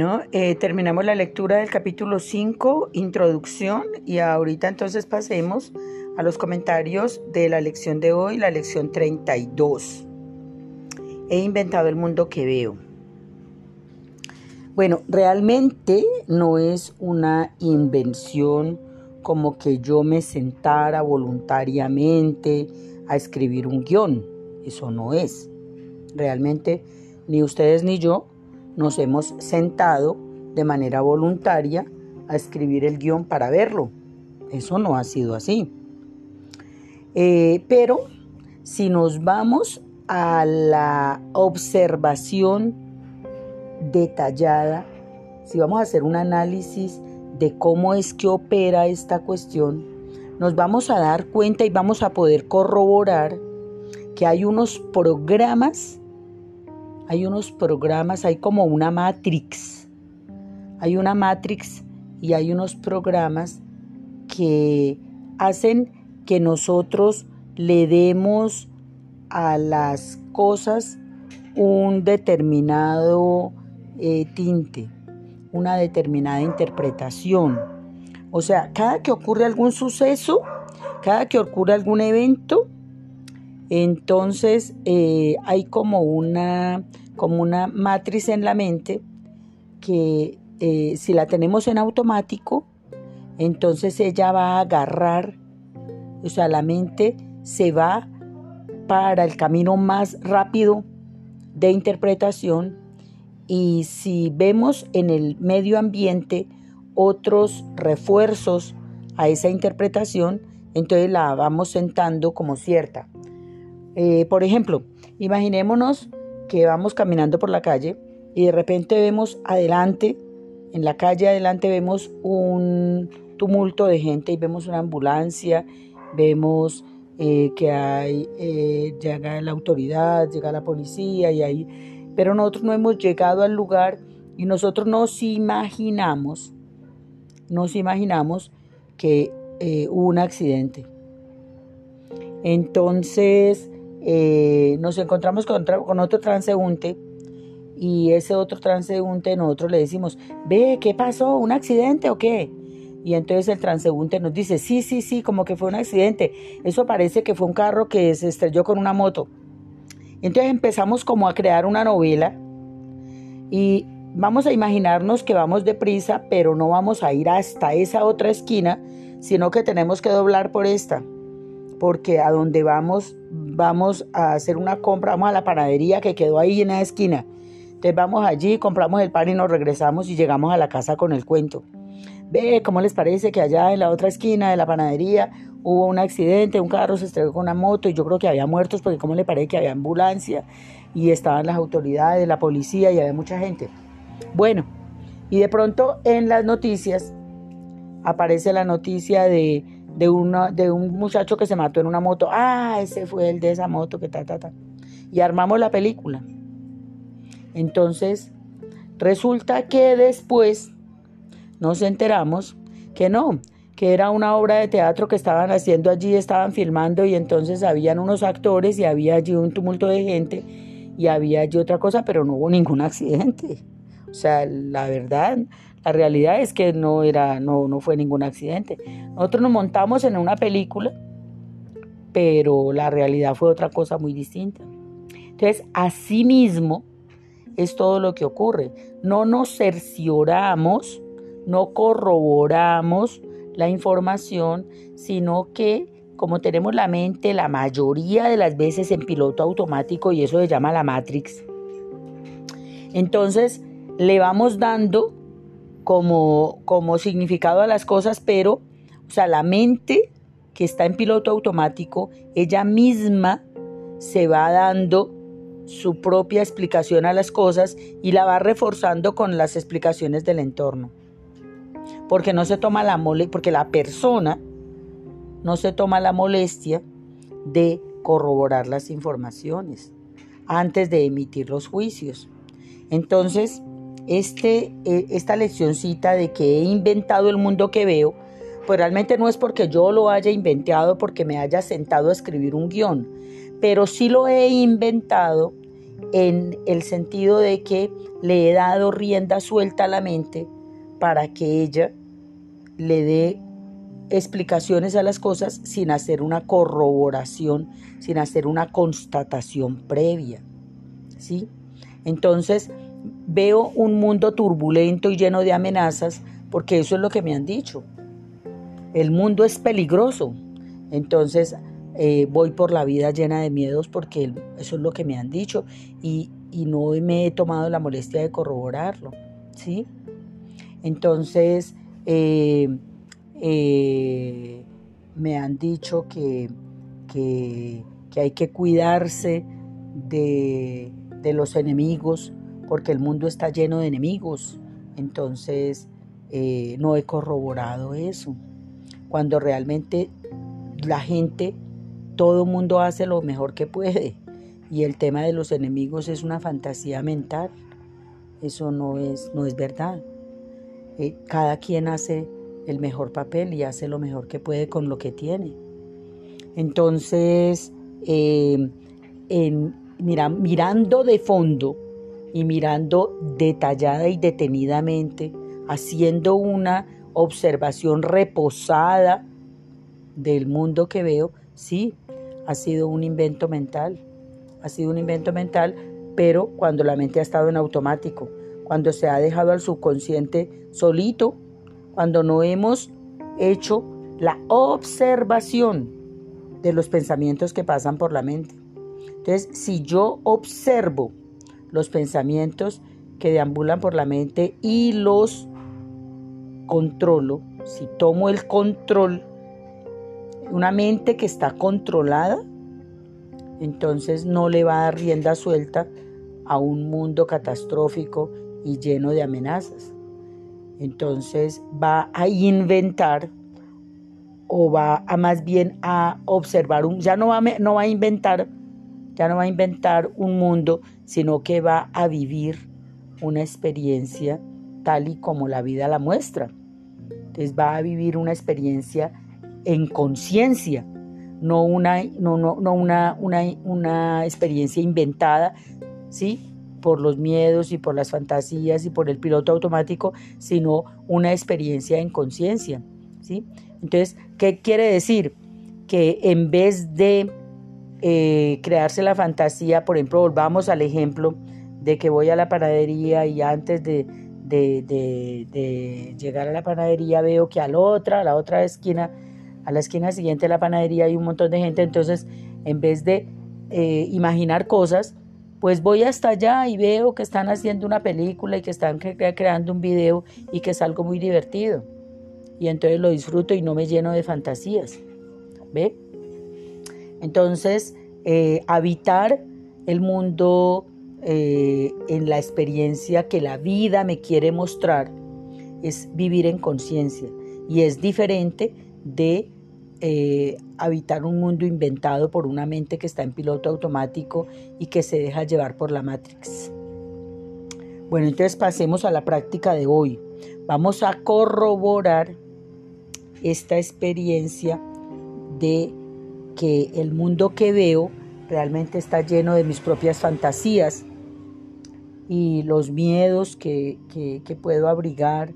Eh, terminamos la lectura del capítulo 5, introducción, y ahorita entonces pasemos a los comentarios de la lección de hoy, la lección 32. He inventado el mundo que veo. Bueno, realmente no es una invención como que yo me sentara voluntariamente a escribir un guion. Eso no es. Realmente ni ustedes ni yo nos hemos sentado de manera voluntaria a escribir el guion para verlo. Eso no ha sido así. Eh, pero si nos vamos a la observación detallada, si vamos a hacer un análisis de cómo es que opera esta cuestión, nos vamos a dar cuenta y vamos a poder corroborar que hay unos programas, hay unos programas, hay como una matrix, hay una matrix y hay unos programas que hacen que nosotros le demos a las cosas un determinado eh, tinte, una determinada interpretación. O sea, cada que ocurre algún suceso, cada que ocurre algún evento, entonces eh, hay como una, como una matriz en la mente que eh, si la tenemos en automático, entonces ella va a agarrar, o sea, la mente se va para el camino más rápido de interpretación y si vemos en el medio ambiente otros refuerzos a esa interpretación, entonces la vamos sentando como cierta. Eh, por ejemplo, imaginémonos que vamos caminando por la calle y de repente vemos adelante, en la calle adelante vemos un tumulto de gente y vemos una ambulancia, vemos eh, que hay, eh, llega la autoridad, llega la policía y ahí, pero nosotros no hemos llegado al lugar y nosotros nos imaginamos, nos imaginamos que hubo un accidente. Entonces nos encontramos con, con otro transeúnte y ese otro transeúnte nosotros le decimos, ve, ¿qué pasó? ¿Un accidente o qué? Y entonces el transeúnte nos dice, sí, sí, sí, como que fue un accidente. Eso parece que fue un carro que se estrelló con una moto. Entonces empezamos como a crear una novela y vamos a imaginarnos que vamos deprisa, pero no vamos a ir hasta esa otra esquina, sino que tenemos que doblar por esta. Porque a donde vamos, vamos a hacer una compra, vamos a la panadería que quedó ahí en la esquina. Entonces vamos allí, compramos el pan y nos regresamos y llegamos a la casa con el cuento ve, ¿cómo les parece que allá en la otra esquina de la panadería hubo un accidente, un carro se estrelló con una moto y yo creo que había muertos porque cómo le parece que había ambulancia y estaban las autoridades, la policía y había mucha gente? Bueno, y de pronto en las noticias aparece la noticia de, de, una, de un muchacho que se mató en una moto. Ah, ese fue el de esa moto que ta, ta, ta. Y armamos la película. Entonces, resulta que después nos enteramos que no, que era una obra de teatro que estaban haciendo allí, estaban filmando y entonces habían unos actores y había allí un tumulto de gente y había allí otra cosa, pero no hubo ningún accidente. O sea, la verdad, la realidad es que no era, no, no fue ningún accidente. Nosotros nos montamos en una película, pero la realidad fue otra cosa muy distinta. Entonces, así mismo es todo lo que ocurre. No nos cercioramos no corroboramos la información, sino que como tenemos la mente la mayoría de las veces en piloto automático y eso se llama la Matrix, entonces le vamos dando como, como significado a las cosas, pero, o sea, la mente que está en piloto automático, ella misma se va dando su propia explicación a las cosas y la va reforzando con las explicaciones del entorno porque no se toma la mole, porque la persona no se toma la molestia de corroborar las informaciones antes de emitir los juicios. Entonces, este, e, esta leccioncita de que he inventado el mundo que veo, pues realmente no es porque yo lo haya inventado, porque me haya sentado a escribir un guion, pero sí lo he inventado en el sentido de que le he dado rienda suelta a la mente para que ella le dé explicaciones a las cosas sin hacer una corroboración, sin hacer una constatación previa. ¿Sí? Entonces, veo un mundo turbulento y lleno de amenazas porque eso es lo que me han dicho. El mundo es peligroso. Entonces, eh, voy por la vida llena de miedos porque eso es lo que me han dicho y, no me he tomado la molestia de corroborarlo. ¿Sí? Entonces, eh, eh, me han dicho que, que, hay que cuidarse de, de, los enemigos porque el mundo está lleno de enemigos. Entonces, eh, no he corroborado eso. Cuando realmente la gente, todo mundo hace lo mejor que puede. Y el tema de los enemigos es una fantasía mental. Eso no es, no es verdad. Eh, cada quien hace el mejor papel y hace lo mejor que puede con lo que tiene. Entonces, em, mira, mirando de fondo y mirando detallada y detenidamente, haciendo una observación reposada del mundo que veo, sí, ha sido un invento mental, ha sido un invento mental, pero cuando la mente ha estado en automático, cuando se ha dejado al subconsciente solito cuando no hemos hecho la observación de los pensamientos que pasan por la mente. Entonces, si yo observo los pensamientos que deambulan por la mente y los controlo, si tomo el control, una mente que está controlada, entonces no le va a dar rienda suelta a un mundo catastrófico y lleno de amenazas. Entonces va a inventar o va a más bien a observar un, ya no va, no va a inventar, ya no va a inventar un mundo, sino que va a vivir una experiencia tal y como la vida la muestra. Entonces va a vivir una experiencia en conciencia, no una, no, no, no una, una, una experiencia inventada, ¿sí? por los miedos y por las fantasías y por el piloto automático, sino una experiencia en conciencia. ¿sí? Entonces, ¿qué quiere decir? Que en vez de eh, crearse la fantasía, por ejemplo, volvamos al ejemplo de que voy a la panadería y antes de, llegar a la panadería veo que a la otra, a la otra esquina, a la esquina siguiente de la panadería hay un montón de gente, entonces en vez de eh, imaginar cosas, pues voy hasta allá y veo que están haciendo una película y que están creando un video y que es algo muy divertido. Y entonces lo disfruto y no me lleno de fantasías. ¿Ve? Entonces, eh, habitar el mundo eh, en la experiencia que la vida me quiere mostrar es vivir en conciencia y es diferente de eh, habitar un mundo inventado por una mente que está en piloto automático y que se deja llevar por la Matrix. Bueno, entonces pasemos a la práctica de hoy. Vamos a corroborar esta experiencia de que el mundo que veo realmente está lleno de mis propias fantasías y los miedos que, que puedo abrigar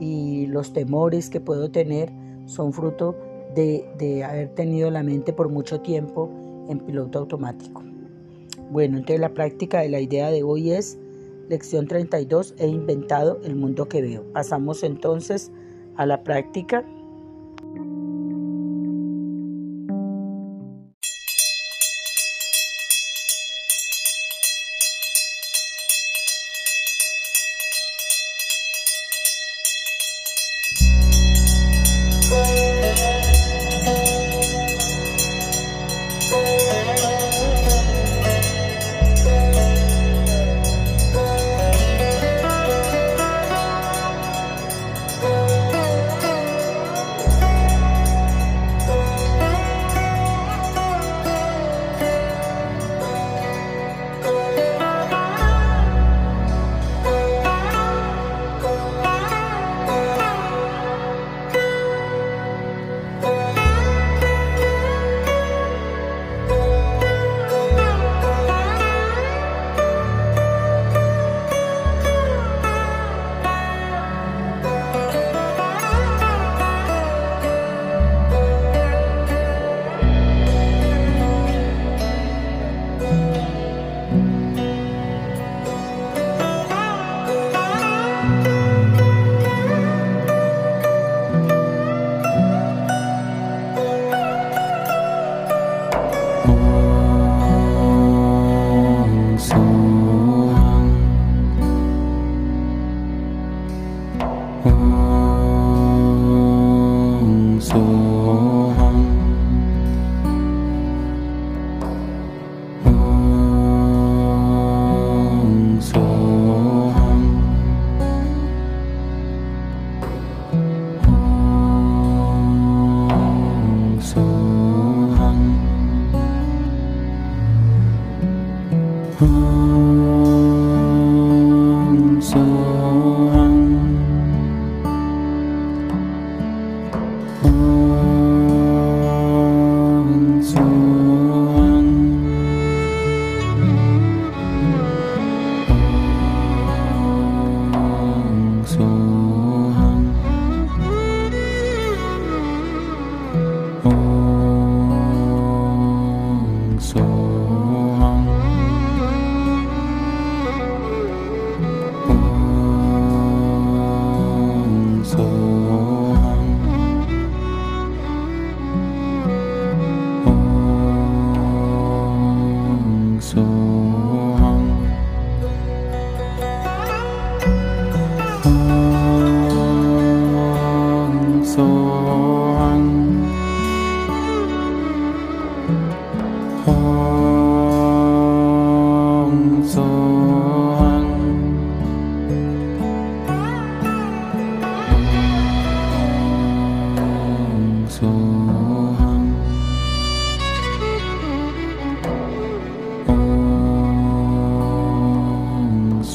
y los temores que puedo tener son fruto de, haber tenido la mente por mucho tiempo en piloto automático. Bueno, entonces la práctica de la idea de hoy es lección 32, he inventado el mundo que veo. Pasamos entonces a la práctica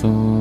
corazón.